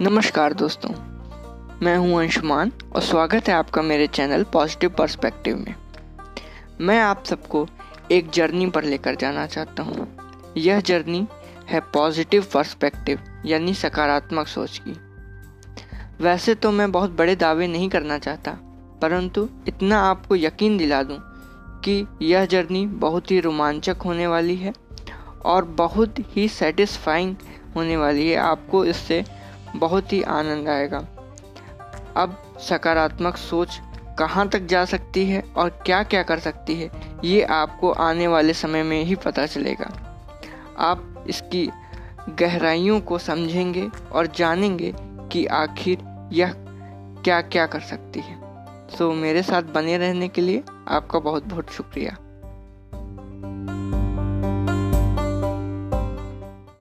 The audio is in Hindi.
नमस्कार दोस्तों, मैं हूँ अंशुमान और स्वागत है आपका मेरे चैनल पॉजिटिव पर्सपेक्टिव में। मैं आप सबको एक जर्नी पर लेकर जाना चाहता हूँ। यह जर्नी है पॉजिटिव पर्सपेक्टिव, यानी सकारात्मक सोच की। वैसे तो मैं बहुत बड़े दावे नहीं करना चाहता, परंतु इतना आपको यकीन दिला दूँ कि यह जर्नी बहुत ही रोमांचक होने वाली है और बहुत ही सेटिस्फाइंग होने वाली है। आपको इससे बहुत ही आनंद आएगा। अब सकारात्मक सोच कहाँ तक जा सकती है और क्या क्या कर सकती है ये आपको आने वाले समय में ही पता चलेगा। आप इसकी गहराइयों को समझेंगे और जानेंगे कि आखिर यह क्या क्या कर सकती है। सो so, मेरे साथ बने रहने के लिए आपका बहुत बहुत शुक्रिया।